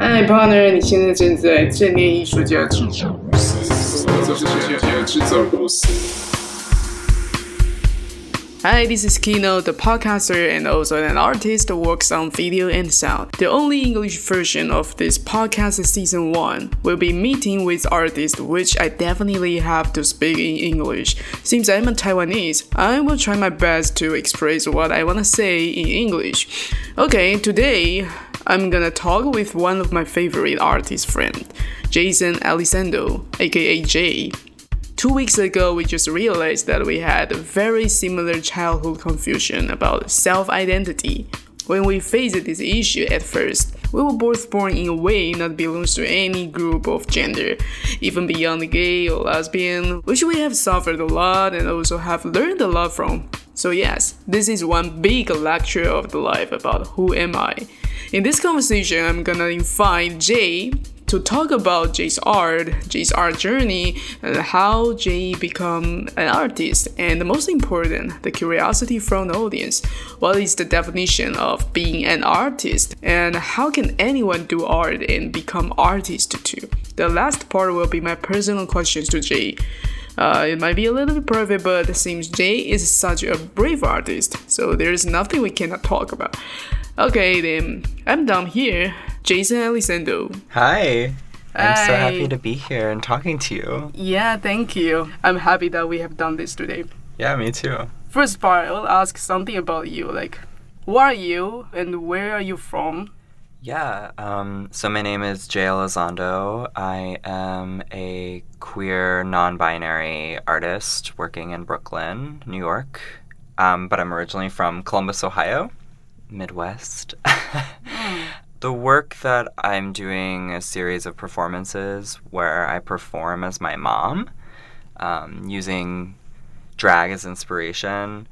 嗨，partner，你现在正在正念艺术家制造公司，这是艺术家制造公司。Hi, this is Kino, the podcaster and also an artist who works on video and sound. The only English version of this podcast season 1 will be meeting with artists which I definitely have to speak in English. Since I'm a Taiwanese, I will try my best to express what I want to say in English. Okay, today I'm gonna talk with one of my favorite artist friend, Jason Elizondo, aka Jay. Two weeks ago, we just realized that we had a very similar childhood confusion about self identity. When we faced this issue at first, we were both born in a way that belongs to any group of gender, even beyond gay or lesbian, which we have suffered a lot and also have learned a lot from. So, yes, this is one big lecture of the life about who am I. In this conversation, I'm gonna invite Jay to talk about Jay's art, Jay's art journey, and how Jay become an artist, and the most important, the curiosity from the audience. What is the definition of being an artist, and how can anyone do art and become artist too? The last part will be my personal questions to Jay. Uh, it might be a little bit private, but it seems Jay is such a brave artist, so there's nothing we cannot talk about. Okay, then I'm done here. Jason Elizondo. Hi. I'm so happy to be here and talking to you. Yeah, thank you. I'm happy that we have done this today. Yeah, me too. First part, I'll ask something about you. Like, who are you and where are you from? Yeah, um, so my name is Jay Elizondo. I am a queer, non binary artist working in Brooklyn, New York. Um, but I'm originally from Columbus, Ohio, Midwest. the work that I'm doing a series of performances where I perform as my mom, um, using drag as inspiration.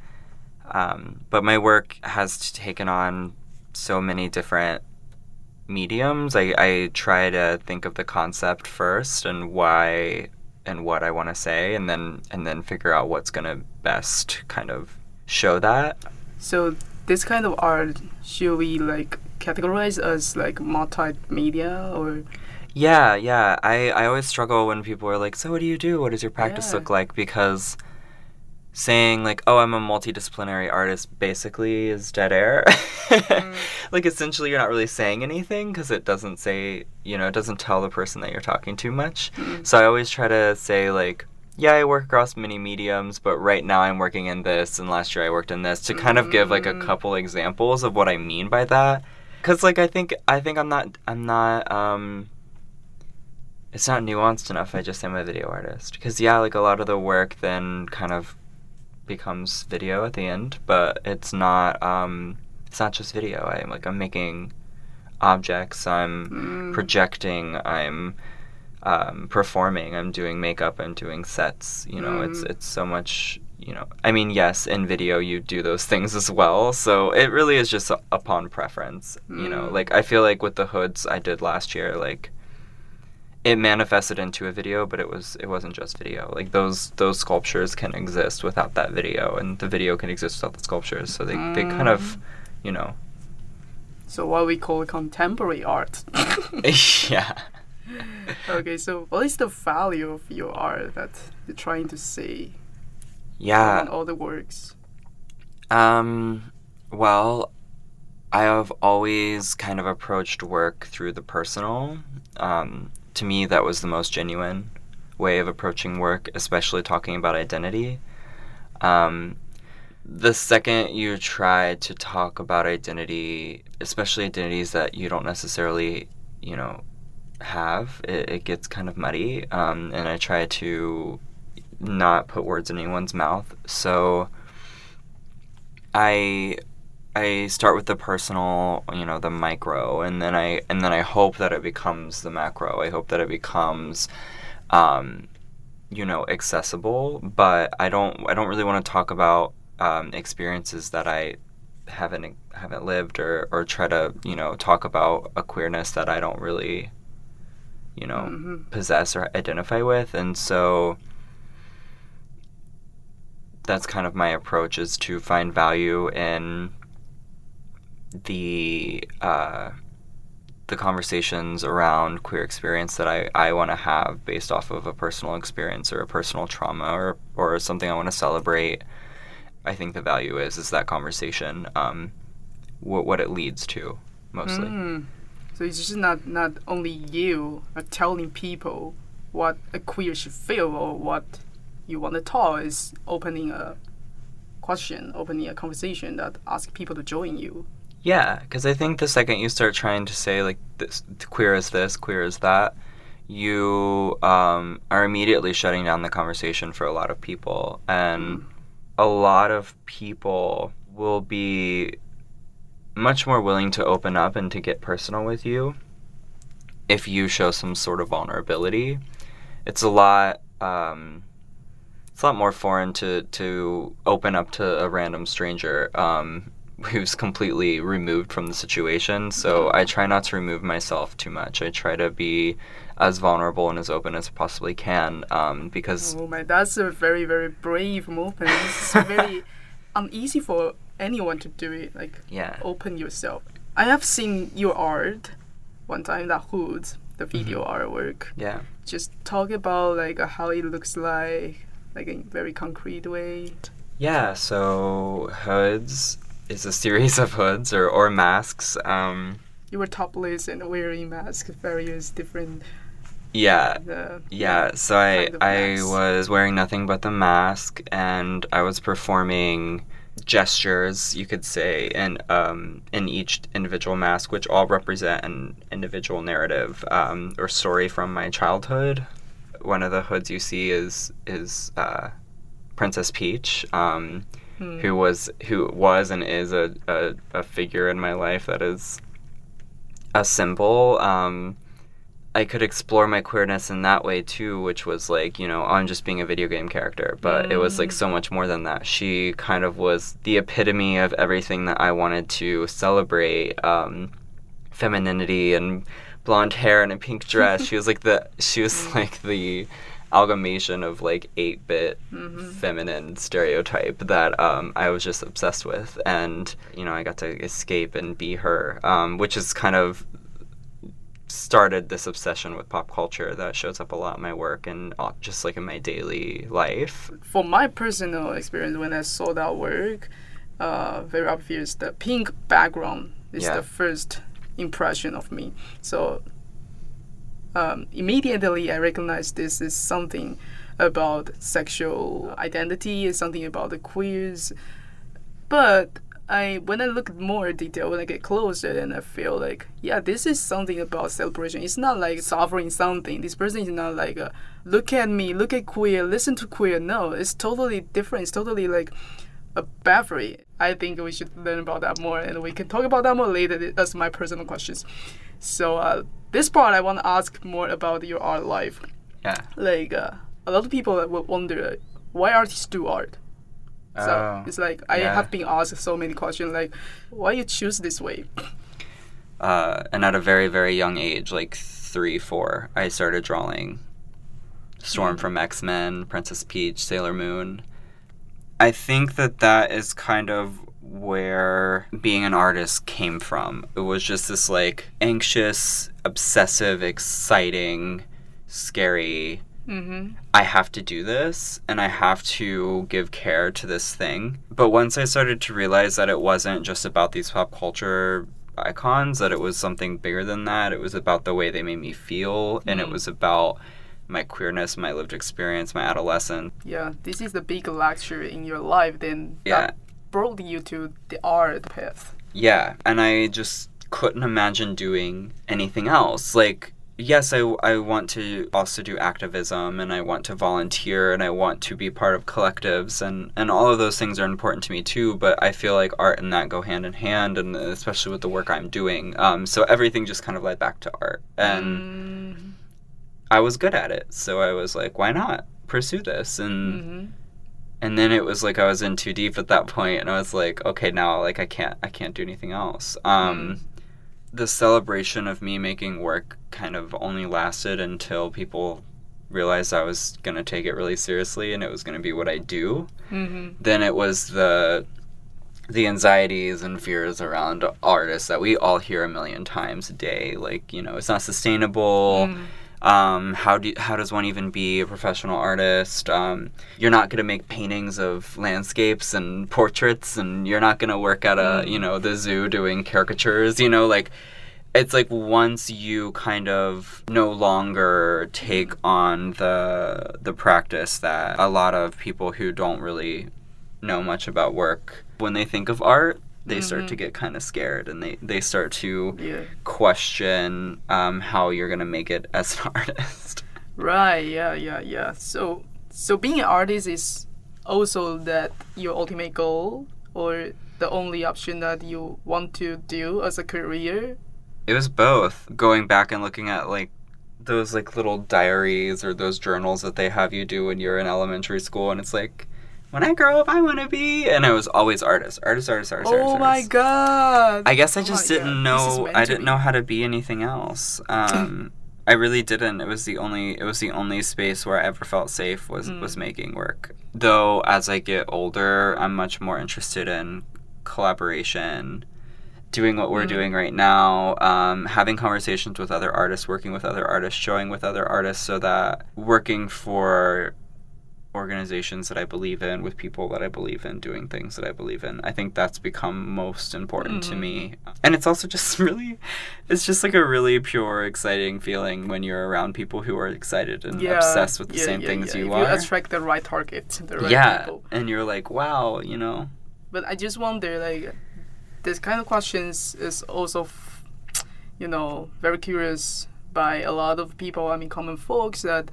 Um, but my work has taken on so many different mediums. I, I try to think of the concept first and why and what I want to say, and then and then figure out what's gonna best kind of show that. So, this kind of art, should we like categorize as like multimedia or? Yeah, yeah. I, I always struggle when people are like, So what do you do? What does your practice Yeah. look like? Because saying like, Oh, I'm a multidisciplinary artist basically is dead air. Mm. like essentially you're not really saying anything because it doesn't say you know, it doesn't tell the person that you're talking too much. Mm. So I always try to say like yeah, I work across many mediums, but right now I'm working in this, and last year I worked in this to kind of give like a Mm. couple examples of what I mean by that. Cause like I think I think I'm not I'm not um it's not nuanced enough. I just am a video artist. Because yeah, like a lot of the work then kind of becomes video at the end, but it's not. Um, it's not just video. I'm like I'm making objects. I'm Mm. projecting. I'm um, performing. I'm doing makeup. I'm doing sets. You know, it's Mm. it's so much. You know, I mean, yes, in video you do those things as well. So it really is just upon preference. You know, Mm. like I feel like with the hoods I did last year, like it manifested into a video, but it was it wasn't just video. Like those those sculptures can exist without that video, and the video can exist without the sculptures. So they they kind of, you know, So, what we call contemporary art. yeah. okay, so what is the value of your art that you're trying to say Yeah. all the works? Um, well, I have always kind of approached work through the personal. Um, to me, that was the most genuine way of approaching work, especially talking about identity. Um, the second you try to talk about identity, especially identities that you don't necessarily, you know, have, it, it gets kind of muddy. Um, and I try to not put words in anyone's mouth. So I I start with the personal, you know, the micro, and then I and then I hope that it becomes the macro. I hope that it becomes, um, you know, accessible. But I don't I don't really want to talk about um, experiences that I haven't haven't lived or or try to you know talk about a queerness that I don't really, you know, Mhm. possess or identify with, and so that's kind of my approach is to find value in the uh, the conversations around queer experience that I, I want to have based off of a personal experience or a personal trauma or, or something I want to celebrate. I think the value is is that conversation, um, what what it leads to mostly. Mm. So it's just not not only you are telling people what a queer should feel or what you want to talk. Is opening a question, opening a conversation that asks people to join you. Yeah, because I think the second you start trying to say like this queer is this, queer is that, you um, are immediately shutting down the conversation for a lot of people, and a lot of people will be much more willing to open up and to get personal with you if you show some sort of vulnerability. It's a lot. Um, it's a lot more foreign to to open up to a random stranger um, who's completely removed from the situation. So I try not to remove myself too much. I try to be as vulnerable and as open as I possibly can um, because Oh my, that's a very very brave movement. It's very uneasy for anyone to do it. Like yeah open yourself. I have seen your art one time. That hood, the mm-hmm. video artwork. yeah Just talk about like uh, how it looks like, like in very concrete way. yeah. So hoods is a series of hoods or or masks. Um, You were topless and wearing masks, various different. yeah uh, The Yeah, so I I was wearing nothing but the mask, and I was performing gestures, you could say, in um in each individual mask, which all represent an individual narrative um, or story from my childhood. One of the hoods you see is is uh, Princess Peach, um, Hmm. who was who was and is a, a, a figure in my life that is a symbol. Um, I could explore my queerness in that way too, which was like, you know, I'm just being a video game character, but it was like so much more than that. She kind of was the epitome of everything that I wanted to celebrate um, femininity and blonde hair and a pink dress. she was like the she was like the amalgamation of like 8-bit feminine stereotype that um, I was just obsessed with and you know I got to escape and be her um, which is kind of started this obsession with pop culture that shows up a lot in my work and uh, just like in my daily life. For my personal experience, when I saw that work, uh, very obvious. The pink background is Yeah. the first impression of me. So um, immediately I recognized this is something about sexual identity, is something about the queers. But I when I look more detail, when I get closer, then I feel like yeah, this is something about celebration. It's not like suffering something. This person is not like a, look at me, look at queer, listen to queer. No, it's totally different. It's totally like a battery. I think we should learn about that more, and we can talk about that more later. That's my personal questions. So uh, this part, I want to ask more about your art life. Yeah. Like uh, a lot of people will wonder why artists do art. So Oh, it's like I yeah. have been asked so many questions, like why you choose this way. Uh, and at a very, very young age, like three, four, I started drawing Storm from X Men, Princess Peach, Sailor Moon. I think that that is kind of where being an artist came from. It was just this like anxious, obsessive, exciting, scary. Mm-hmm. I have to do this and I have to give care to this thing. But once I started to realize that it wasn't just about these pop culture icons, that it was something bigger than that, it was about the way they made me feel and it Mm. was about my queerness, my lived experience, my adolescence. Yeah, this is the big lecture in your life. Then Yeah. that brought you to the art path. Yeah, and I just couldn't imagine doing anything else. Like, yes, I, I want to also do activism and I want to volunteer and I want to be part of collectives and, and all of those things are important to me too, but I feel like art and that go hand in hand and especially with the work I'm doing. Um, so everything just kind of led back to art. And Mm, I was good at it. So I was like, why not pursue this? And mhm. and then it was like I was in too deep at that point, and I was like, okay, now like I can't, I can't do anything else. Um, The celebration of me making work kind of only lasted until people realized I was gonna take it really seriously and it was gonna be what I do. Mhm. Then it was the the anxieties and fears around artists that we all hear a million times a day. Like, you know, it's not sustainable. Mm. Um, how do how does one even be a professional artist? Um, you're not gonna make paintings of landscapes and portraits, and you're not gonna work at a you know the zoo doing caricatures. You know, like it's like once you kind of no longer take on the the practice that a lot of people who don't really know much about work when they think of art they start to get kind of scared and they, they start to Yeah. question um, how you're gonna make it as an artist Right. Yeah. Yeah. Yeah. So, so being an artist is also that your ultimate goal or the only option that you want to do as a career. it was both going back and looking at like those like little diaries or those journals that they have you do when you're in elementary school and it's like when i grow up i want to be and I was always artist artist artist artist Oh artist, my artist. god! I guess I Oh just my didn't is know. I didn't be. know how to be anything else. Um, I really didn't. It was the only. It was the only space where I ever felt safe was Mm. was making work. Though as I get older, I'm much more interested in collaboration, doing what we're Mm. doing right now, um, having conversations with other artists, working with other artists, showing with other artists, so that working for organizations that I believe in, with people that I believe in, doing things that I believe in. I think that's become most important to Mhm. me. And it's also just really, it's just like a really pure, exciting feeling when you're around people who are excited and yeah, obsessed with the yeah, same yeah, things you if are. You attract the right target, the right yeah. people. And you're like, wow, you know? But I just wonder, like, this kind of questions is also, f- you know, very curious by a lot of people. I mean, common folks that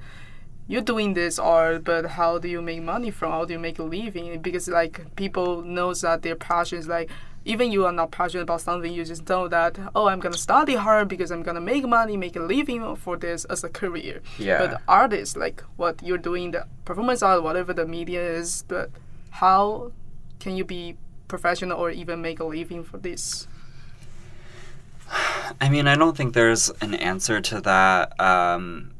you're doing this art, but how do you make money from? How do you make a living? Because like people knows that their passion is like. Even you are not passionate about something, you just know that oh, I'm gonna study hard because I'm gonna make money, make a living for this as a career. Yeah. But artists, like what you're doing, the performance art, whatever the media is, but how can you be professional or even make a living for this? I mean, I don't think there's an answer to that. Um,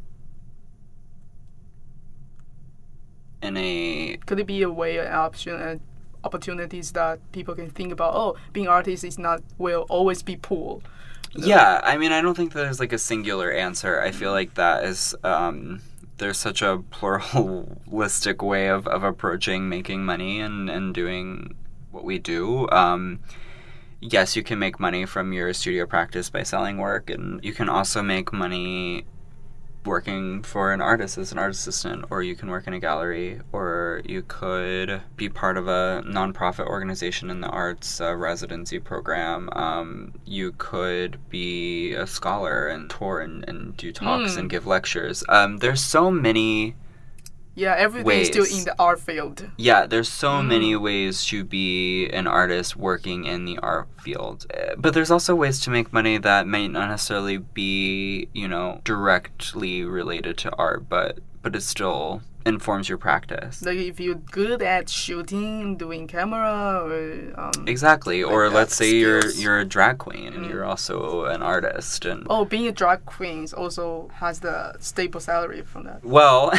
in a Could it be a way, an option, and opportunities that people can think about? Oh, being artist is not will always be poor. Yeah, I mean, I don't think there's like a singular answer. I feel like that is um, there's such a pluralistic way of, of approaching making money and, and doing what we do. Um, yes, you can make money from your studio practice by selling work, and you can also make money working for an artist as an art assistant, or you can work in a gallery, or you could be part of a nonprofit organization in the arts uh, residency program. Um, you could be a scholar and tour and, and do talks Mm. and give lectures. Um, there's so many. Yeah, everything is still in the art field. Yeah, there's so Mm. many ways to be an artist working in the art field. Uh, But there's also ways to make money that may not necessarily be, you know, directly related to art, but but it still informs your practice. Like if you're good at shooting, doing camera, or um, Exactly. Like or let's say you're you're a drag queen and Mm. you're also an artist and oh, being a drag queen also has the stable salary from that. well,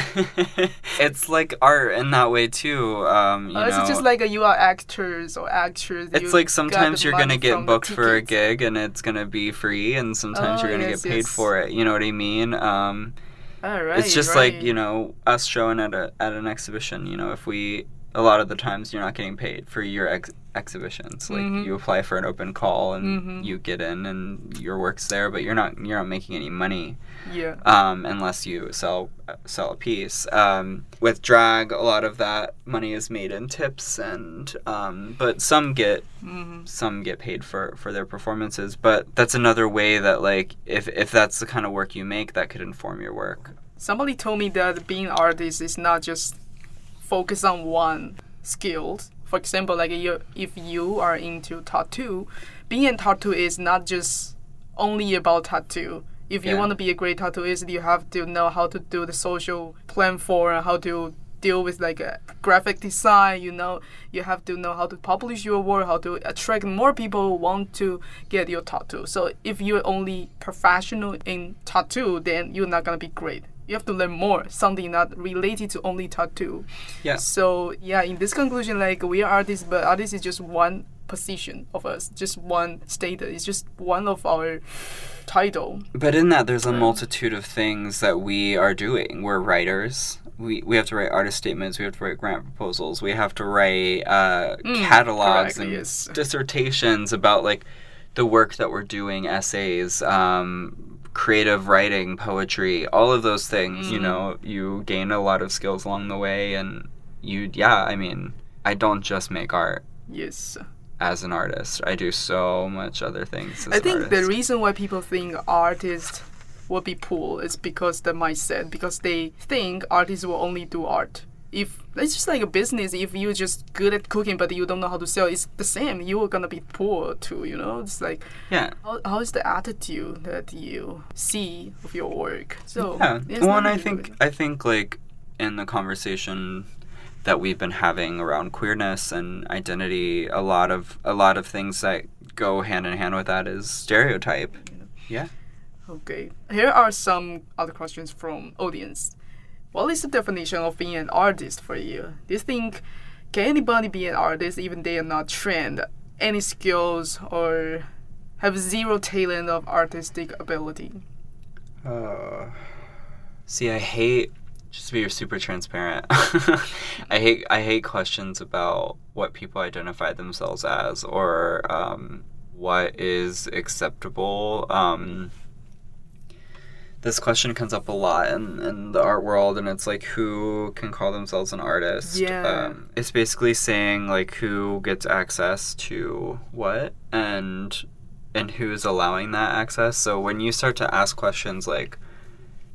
it's like art in that way too. Um, you Oh, it's just like uh, you are actors or actors. It's like sometimes you're gonna get booked for a gig and it's gonna be free, and sometimes Oh, you're gonna yes, get paid yes. for it. You know what I mean? Um, All right, it's just right. like you know us showing at a at an exhibition. You know, if we a lot of the times you're not getting paid for your ex- exhibitions. Like Mhm. you apply for an open call and Mhm. you get in and your work's there, but you're not you're not making any money yeah. um, unless you sell sell a piece. Um, with drag, a lot of that money is made in tips, and um, but some get hmm some get paid for for their performances. But that's another way that like if if that's the kind of work you make, that could inform your work. Somebody told me that being an artist is not just focus on one skills. For example, like you, if you are into tattoo, being a tattoo is not just only about tattoo. If you Yeah. want to be a great tattooist, you have to know how to do the social platform, how to deal with like a graphic design. You know, you have to know how to publish your work, how to attract more people who want to get your tattoo. So if you're only professional in tattoo, then you're not gonna be great. You have to learn more, something not related to only tattoo. Yeah. So yeah, in this conclusion, like we are artists, but artists is just one position of us, just one status. It's just one of our title. But in that, there's a multitude of things that we are doing. We're writers. We, we have to write artist statements. We have to write grant proposals. We have to write uh, Mm, catalogs and yes. dissertations about like the work that we're doing, essays, um, creative writing, poetry, all of those things. You Mhm. know, you gain a lot of skills along the way, and you, yeah. I mean, I don't just make art Yes. as an artist. I do so much other things. I think the reason why people think artists will be poor is because the mindset, because they think artists will only do art. If it's just like a business, if you're just good at cooking but you don't know how to sell, it's the same. You're gonna be poor too, you know? It's like yeah. how, how is the attitude that you see of your work? So Yeah. it's Well, and not I think. I think like in the conversation that we've been having around queerness and identity, a lot of a lot of things that go hand in hand with that is stereotype. Yeah. Okay. Here are some other questions from audience. What is the definition of being an artist for you? Do you think can anybody be an artist even they are not trained? Any skills or have zero talent of artistic ability? Uh, see, I hate just to be super transparent. I hate I hate questions about what people identify themselves as or um, what is acceptable. Um, this question comes up a lot in, in the art world, and it's like who can call themselves an artist? Yeah. Um, it's basically saying like who gets access to what and and who's allowing that access. So when you start to ask questions like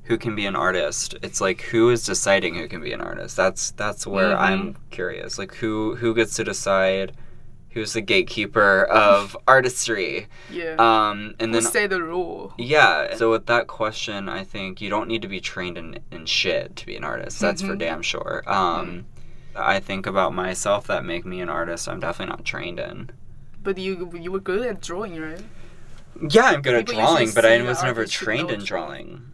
who can be an artist, it's like who is deciding who can be an artist. That's that's where Mhm. I'm curious. Like who who gets to decide who's the gatekeeper of artistry? Yeah. Um, and then say the rule? yeah. So with that question, I think you don't need to be trained in, in shit to be an artist. That's for Mhm. damn sure. Um, I think about myself that make me an artist. I'm definitely not trained in. But you you were good at drawing, right? Yeah, I'm good at People usually drawing, but I was never trained in drawing.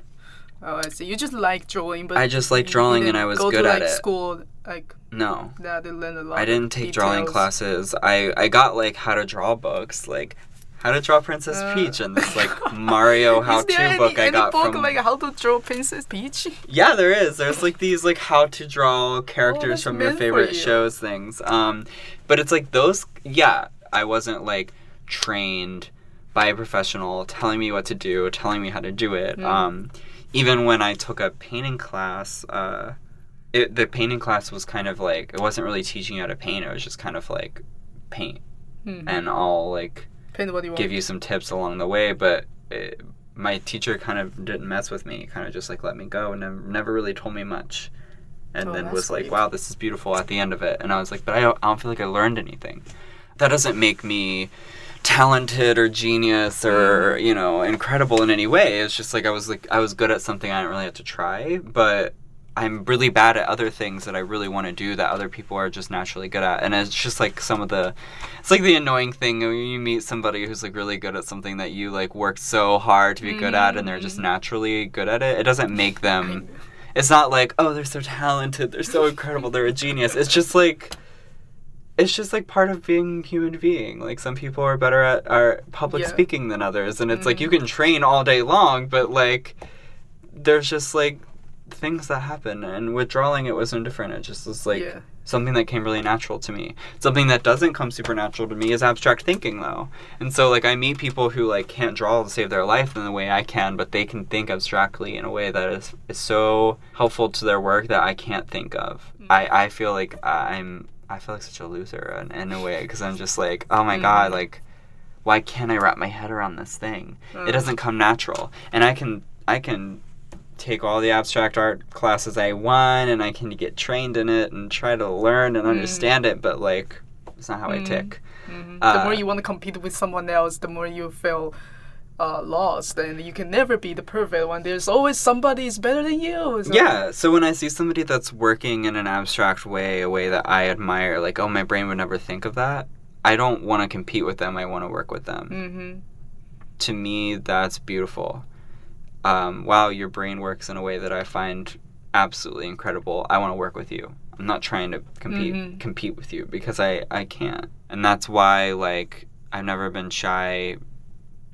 Oh, I see. You just like drawing, but I just like drawing and I was go good to, at like, it. School like No. that to learn a lot. I didn't take drawing classes. I, I got like how to draw books, like how to draw Princess Uh, Peach and this like Mario how to any, book I any got book from like how to draw Princess Peach? Yeah, there is. There's like these like how to draw characters Oh, from your favorite you. shows things. Um but it's like those yeah, I wasn't like trained by a professional telling me what to do, telling me how to do it. Mm. Um even when I took a painting class, uh it, the painting class was kind of like it wasn't really teaching you how to paint. It was just kind of like paint, Mhm. and I'll like Paint you give you some tips along the way. But it, my teacher kind of didn't mess with me. Kind of just like let me go and never, never really told me much. And Oh, then was like, sweet. "Wow, this is beautiful." At the end of it, and I was like, "But I don't, I don't feel like I learned anything." That doesn't make me talented or genius or Mm. you know incredible in any way. It's just like I was like I was good at something I didn't really have to try, but I'm really bad at other things that I really want to do that other people are just naturally good at. And it's just like some of the it's like the annoying thing when you meet somebody who's like really good at something that you like worked so hard to be good at and they're just Mm. naturally good at it. It doesn't make them it's not like, oh, they're so talented, they're so incredible, they're a genius. It's just like it's just like part of being human being. Like some people are better at are public Yeah. speaking than others and it's like Mhm. you can train all day long, but like there's just like things that happen and with drawing it was no different. It just was like Yeah. something that came really natural to me. Something that doesn't come supernatural to me is abstract thinking though. And so like I meet people who like can't draw to save their life in the way I can, but they can think abstractly in a way that is is so helpful to their work that I can't think of. Mm. I I feel like I'm I feel like such a loser in, in a way because I'm just like, oh my Mm. god, like why can't I wrap my head around this thing? Uh. It doesn't come natural. And I can I can take all the abstract art classes I want and I can get trained in it and try to learn and Mm. understand it, but like it's not how I Mm. tick. Mhm. Uh, the more you want to compete with someone else, the more you feel uh, lost, and you can never be the perfect one. There's always somebody is better than you. so- Yeah, so when I see somebody that's working in an abstract way, a way that I admire, like, oh, my brain would never think of that, I don't want to compete with them. I want to work with them. Mhm. To me, that's beautiful. Um, wow, your brain works in a way that I find absolutely incredible. I want to work with you. I'm not trying to compete Mhm. compete with you because I I can't. And that's why like I've never been shy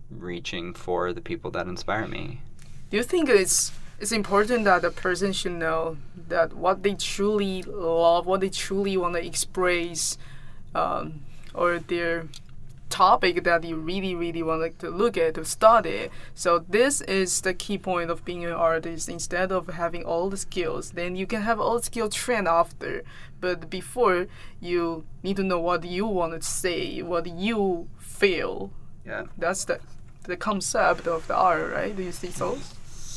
reaching for the people that inspire me. Do you think it's it's important that a person should know that what they truly love, what they truly want to express, um, or their topic that you really, really want to look at to study. So this is the key point of being an artist. Instead of having all the skills, then you can have all the skill trained after. But before, you need to know what you want to say, what you feel. Yeah. That's the the concept of the art, right? Do you see so?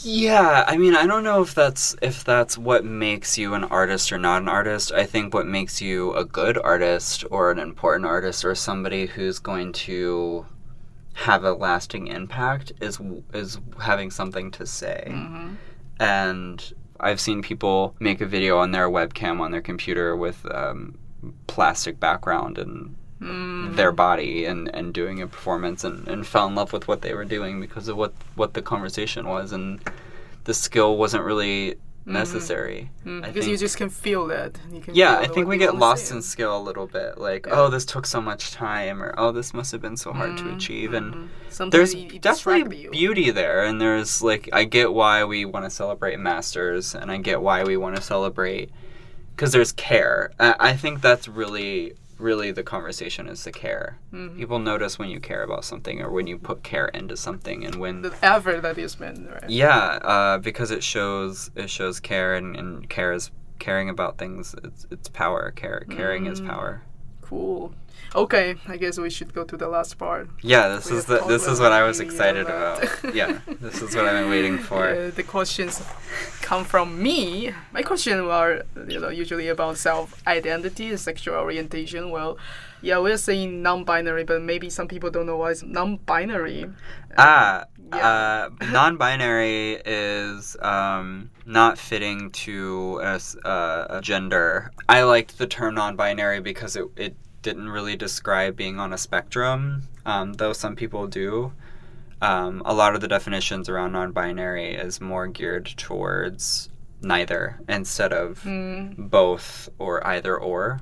Yeah, I mean, I don't know if that's if that's what makes you an artist or not an artist. I think what makes you a good artist or an important artist or somebody who's going to have a lasting impact is is having something to say. Mm-hmm. And I've seen people make a video on their webcam on their computer with um, plastic background and Mm. their body and, and doing a performance and, and fell in love with what they were doing because of what, what the conversation was and the skill wasn't really necessary. Mm, I because you just can feel that. You can Yeah, feel I think we get lost in skill a little bit. Like, Yeah. oh, this took so much time, or oh, this must have been so hard to Mhm, achieve. And mhm. Sometimes there's it, it definitely beauty there, and there's like, I get why we want to celebrate masters, and I get why we want to celebrate because there's care. I, I think that's really, really the conversation is the care. Mhm. People notice when you care about something, or when you put care into something, and when The effort that you spend, right? yeah, uh, because it shows it shows care and, and care is caring about things. It's it's power. Care caring is Mm. power. Cool. Okay, I guess we should go to the last part. Yeah, this We is the this is what I was excited about. yeah, this is what I've been waiting for. Uh, the questions come from me. My questions are, you know, usually about self-identity, and sexual orientation. Well, yeah, we're saying non-binary, but maybe some people don't know what is non-binary. Ah, Yeah. uh, non-binary is um, not fitting to a, uh, a gender. I liked the term non-binary because it it didn't really describe being on a spectrum, um, though some people do. Um, a lot of the definitions around non-binary is more geared towards neither instead of Mm, both or either or.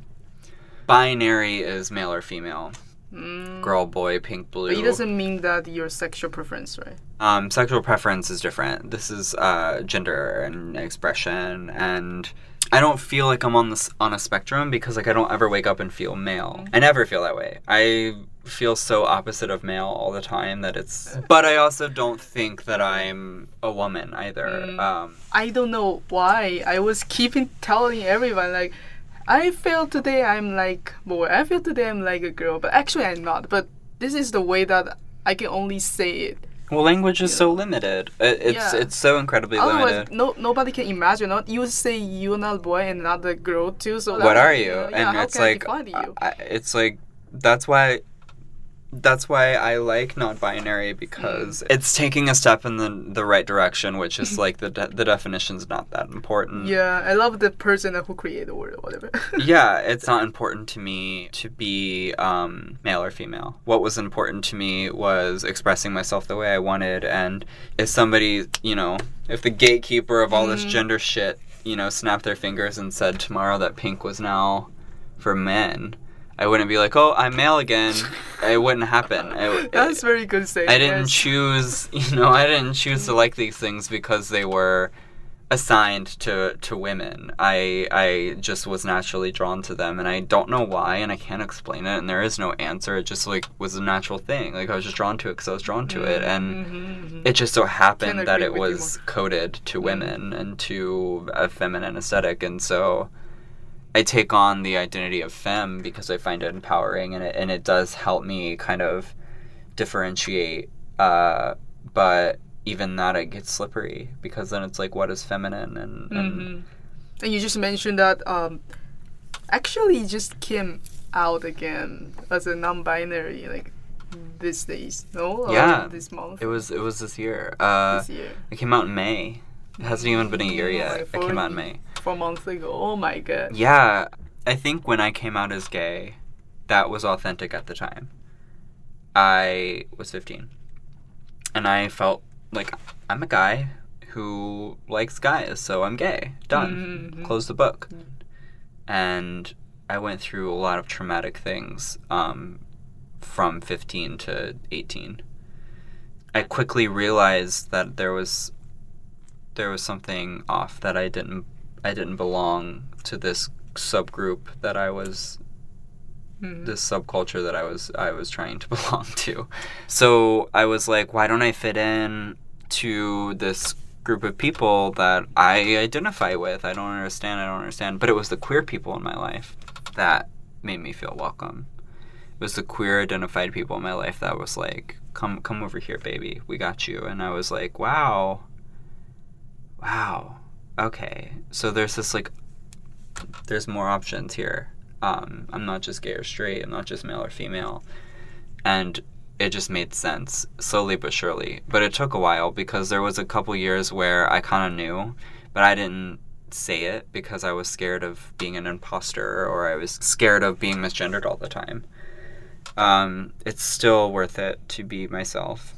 Binary is male or female, mm. girl, boy, pink, blue. But it doesn't mean that your sexual preference, right? Um, sexual preference is different. This is uh, gender and expression, and I don't feel like I'm on this on a spectrum because like I don't ever wake up and feel male. I never feel that way. I feel so opposite of male all the time that it's. But I also don't think that I'm a woman either. Mm. Um, I don't know why. I was keeping telling everyone like I feel today I'm like boy, I feel today I'm like a girl, but actually I'm not. But this is the way that I can only say it. Well, language is so limited. It, it's Yeah. it's so incredibly Otherwise, limited. no nobody can imagine. Not you say you're not a boy and not a girl too. So what are you? know, yeah, and how it's can like? I, it's like that's why that's why I like non-binary because Mm. it's taking a step in the the right direction, which is like the de- the definition's not that important. yeah, I love the person who created the word or whatever. Yeah, it's not important to me to be um, male or female. What was important to me was expressing myself the way I wanted, and if somebody, you know, if the gatekeeper of all this Mhm. gender shit, you know, snapped their fingers and said tomorrow that pink was now for men, I wouldn't be like, oh, I'm male again. it wouldn't happen. I, That's very good saying. I didn't choose, you know, I didn't choose to like these things because they were assigned to to women. I I just was naturally drawn to them and I don't know why and I can't explain it and there is no answer. It just like was a natural thing. Like I was just drawn to it cuz I was drawn to it and Mhm, mhm. it just so happened that it was coded to women and to a feminine aesthetic and so I take on the identity of femme because I find it empowering and it and it does help me kind of differentiate uh, but even that it gets slippery because then it's like what is feminine and, and Mhm. And you just mentioned that um, actually just came out again as a non-binary like these days, no? Or Yeah. this month, it was it was this year uh, this year. it came out in May it hasn't even been a year Oh, yet like it came out in May Four months ago. Oh my god. Yeah, I think when I came out as gay, that was authentic at the time. I was 15. And I felt like I'm a guy who likes guys, so I'm gay. Done. Mhm. Close the book. and I went through a lot of traumatic things um, from 15 to 18. I quickly realized that there was there was something off that I didn't I didn't belong to this subgroup that I was Mhm. this subculture that I was I was trying to belong to. So I was like, why don't I fit in to this group of people that I identify with? I don't understand. I don't understand. But it was the queer people in my life that made me feel welcome. It was the queer identified people in my life that was like, come come over here, baby. We got you. And I was like, wow. Wow. Okay. So there's this like there's more options here. Um, I'm not just gay or straight. I'm not just male or female. And it just made sense slowly but surely. But it took a while because there was a couple years where I kind of knew, but I didn't say it because I was scared of being an imposter or I was scared of being misgendered all the time. Um, it's still worth it to be myself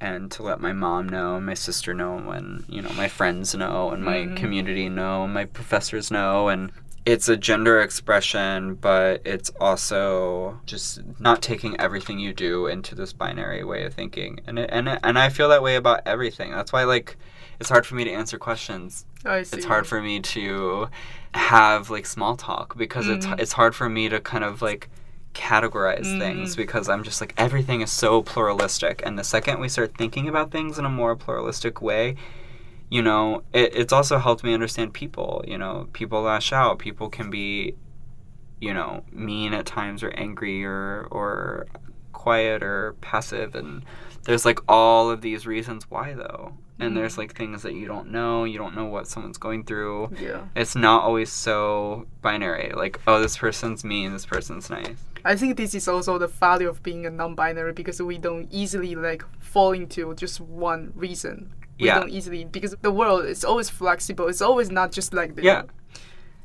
and to let my mom know, my sister know, and you know my friends know, and my Mhm. community know, my professors know, and it's a gender expression, but it's also just not taking everything you do into this binary way of thinking, and it, and it, and I feel that way about everything. That's why like it's hard for me to answer questions I see. it's hard for me to have like small talk because it's Mhm. it's hard for me to kind of like categorize things Mhm. because I'm just like everything is so pluralistic. And the second we start thinking about things in a more pluralistic way you know it, it's also helped me understand people. You know people lash out. People can be you know mean at times or angry or or quiet or passive. And there's like all of these reasons why though. And there's Mhm. like things that you don't know. You don't know what someone's going through. Yeah. it's not always so binary. Like oh this person's mean. This person's nice I think this is also the value of being a non-binary because we don't easily like fall into just one reason. We Yeah. don't easily because the world is always flexible. It's always not just like this. Yeah.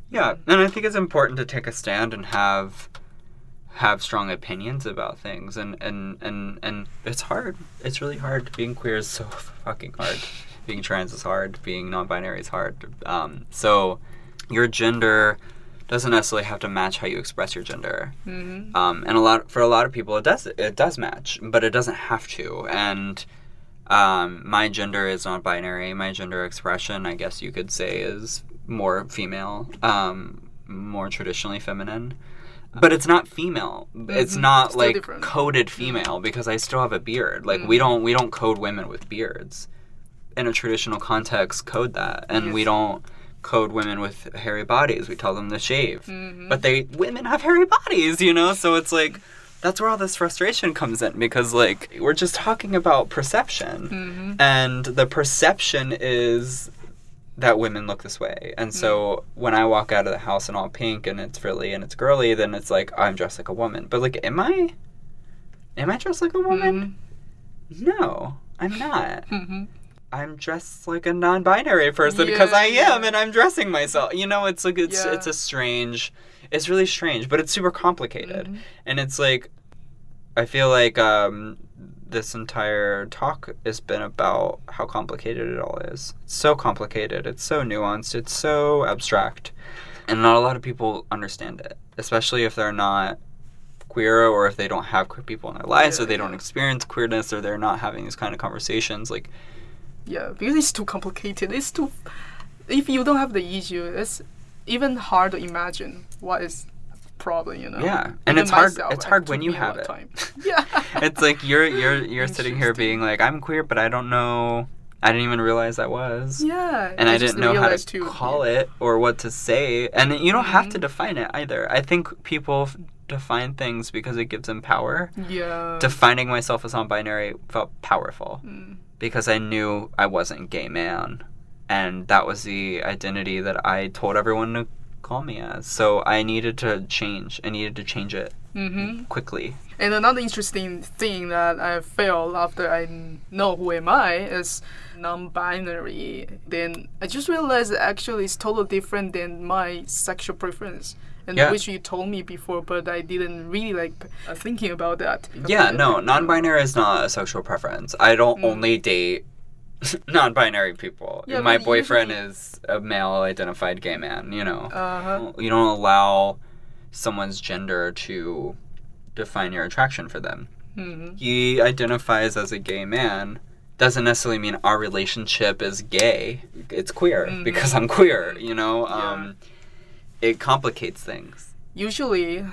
yeah and i think it's important to take a stand and have have strong opinions about things and and and and it's hard it's really hard being queer is so fucking hard being trans is hard being non-binary is hard um, so your gender doesn't necessarily have to match how you express your gender. Hmm um, and a lot for a lot of people it does it does match but it doesn't have to. And um, my gender is not binary my gender expression i guess you could say is more female um, more traditionally feminine. But it's not female. It's Mhm. not Still like different. coded female because i still have a beard. Like we Mm. don't we don't code women with beards. In a traditional context code that. And we don't code women with hairy bodies. We tell them to shave. Hmm but they women have hairy bodies you know? So it's like that's where all this frustration comes in because like we're just talking about perception. Hmm and the perception is that women look this way. And so when i walk out of the house in all pink and it's frilly and it's girly then it's like i'm dressed like a woman. But like am i am i dressed like a woman? No i'm not. Hmm I'm dressed like a non-binary person because Yeah, I am, yeah. and I'm dressing myself. You know, it's like it's Yeah. it's a strange, it's really strange, but it's super complicated, Mhm. and it's like, I feel like um, this entire talk has been about how complicated it all is. It's so complicated. It's so nuanced. It's so abstract, and not a lot of people understand it, especially if they're not queer or if they don't have queer people in their lives or they don't experience queerness or they're not having these kind of conversations like Yeah, because it's too complicated. It's too. If you don't have the issue, it's even hard to imagine what is problem. You know. Yeah, and it's hard. It's hard when you have it. time. Yeah. it's like you're you're you're sitting here being like, I'm queer, but I don't know. I didn't even realize I was. Yeah. And I, didn't know how to too, call it or what to say. And you don't have to Mhm. define it either. I think people f- define things because it gives them power. Yeah. Defining myself as non binary felt powerful Mm. Because I knew I wasn't gay man. And that was the identity that I told everyone to call me as. So I needed to change. I needed to change it Mm-hmm. quickly. And another interesting thing that I felt after I know who am I is non-binary. Then I just realized that actually it's totally different than my sexual preference, and Yeah. which you told me before, but I didn't really like uh, thinking about that. Yeah, no, non binary is not a sexual preference. I don't Mm. only date non-binary people. Yeah, my boyfriend usually- is a male-identified gay man. You know, Uh-huh. you don't allow someone's gender to define your attraction for them. hmm He identifies as a gay man. Doesn't necessarily mean our relationship is gay. It's queer Mhm. because I'm queer. You know, Yeah. um, it complicates things. Usually,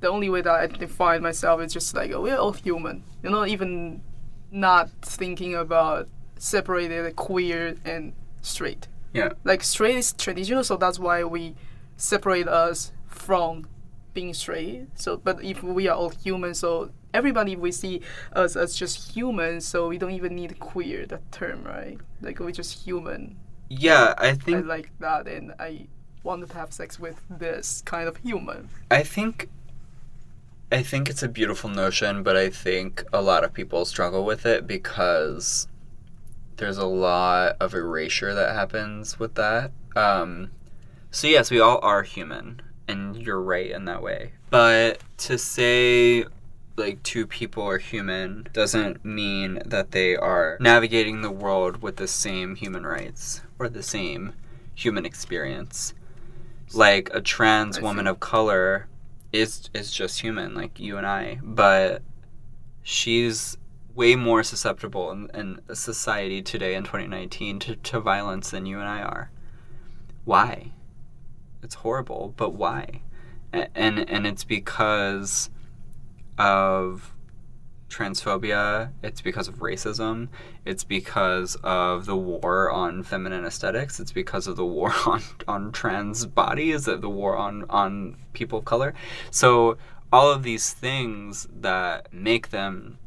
the only way that I define myself is just like we're all human. You know, even not thinking about separated queer and straight. Yeah. Like straight is traditional, so that's why we separate us from being straight. So, but if we are all human, so everybody we see us as just human, so we don't even need queer that term, right? Like we're just human. Yeah, I think I think like that, and I want to have sex with this kind of human. I think I think it's a beautiful notion, but I think a lot of people struggle with it because there's a lot of erasure that happens with that. Um, so yes, we all are human, and you're right in that way. But to say like two people are human doesn't mean that they are navigating the world with the same human rights or the same human experience. Like a trans I woman see. of color is is just human, like you and I, but she's way more susceptible in, in society today in 2019 to, to violence than you and I are. Why? It's horrible, but why? A- And and it's because of transphobia, it's because of racism, it's because of the war on feminine aesthetics, it's because of the war on, on trans bodies, the the war on, on people of color. So all of these things that make them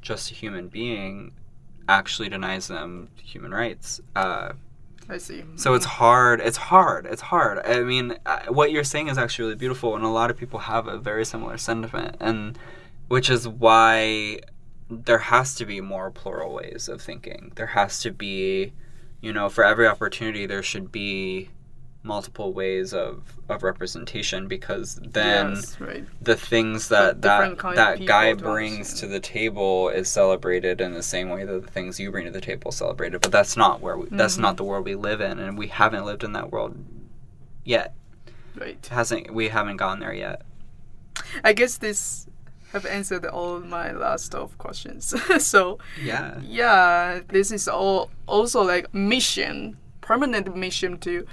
just a human being actually denies them human rights. Uh, I see. so it's hard. It's hard. It's hard. I mean, what you're saying is actually really beautiful, and a lot of people have a very similar sentiment, and which is why there has to be more plural ways of thinking. There has to be, you know, for every opportunity, there should be multiple ways of, of representation because then yes, right. the things that that, different kind of that guy brings to the table is celebrated in the same way that the things you bring to the table is celebrated but that's not where we, that's Mhm. not the world we live in and we haven't lived in that world yet Right. Hasn't we haven't gone there yet I guess this have answered all my last of questions. so yeah yeah, this is all also like mission, permanent mission to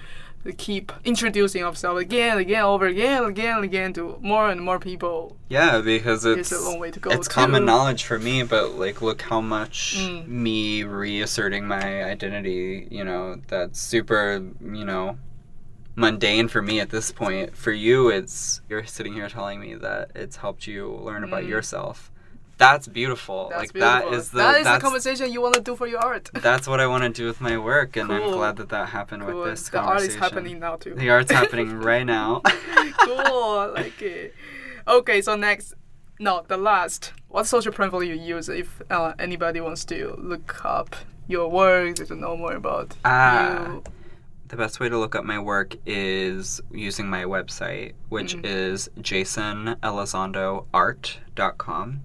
keep introducing ourselves again, again, over again, again, again to more and more people. yeah because it's It's a long way to go. it's common knowledge for me but like look how much Mm. me reasserting my identity you know that's super you know mundane for me at this point for you it's you're sitting here telling me that it's helped you learn about Mm. yourself that's beautiful That's like beautiful. that is the that is the conversation you want to do for your art. that's what i want to do with my work and i'm glad that that happened Cool. with this the art is happening now too. the art's happening right now cool, I like it. Okay, so next, no, the last. What social platform you use if uh, anybody wants to look up your work to know more about Ah. you? The best way to look up my work is using my website, which Mhm. is jasonelizondoart.com.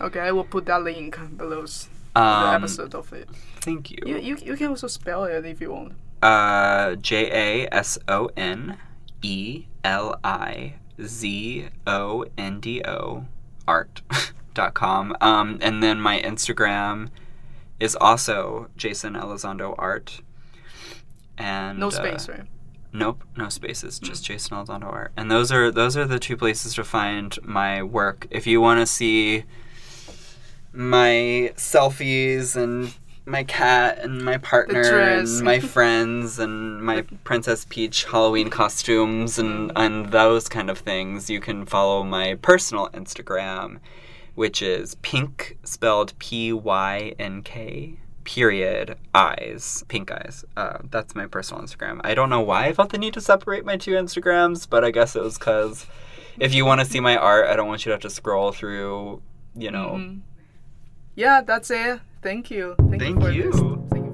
Okay, I will put that link below s- the Um, episode of it. thank you. You, you you can also spell it if you want. Uh, J A S O N E L I Z O N D O art.com. Um, and then my Instagram is also Jason Elizondo Art. And No uh, space, right? Nope, no spaces, just Mm. Jason Elizondo Art. And those are those are the two places to find my work. If you want to see my selfies and my cat and my partner and my friends and my Princess Peach Halloween costumes and and those kind of things, you can follow my personal Instagram, which is pink spelled P Y N K period eyes pink eyes uh, that's my personal instagram i don't know why i felt the need to separate my two instagrams but i guess it was because if you want to see my art i don't want you to have to scroll through you know Mhm. Yeah, that's it. Thank you. Thank, Thank you you.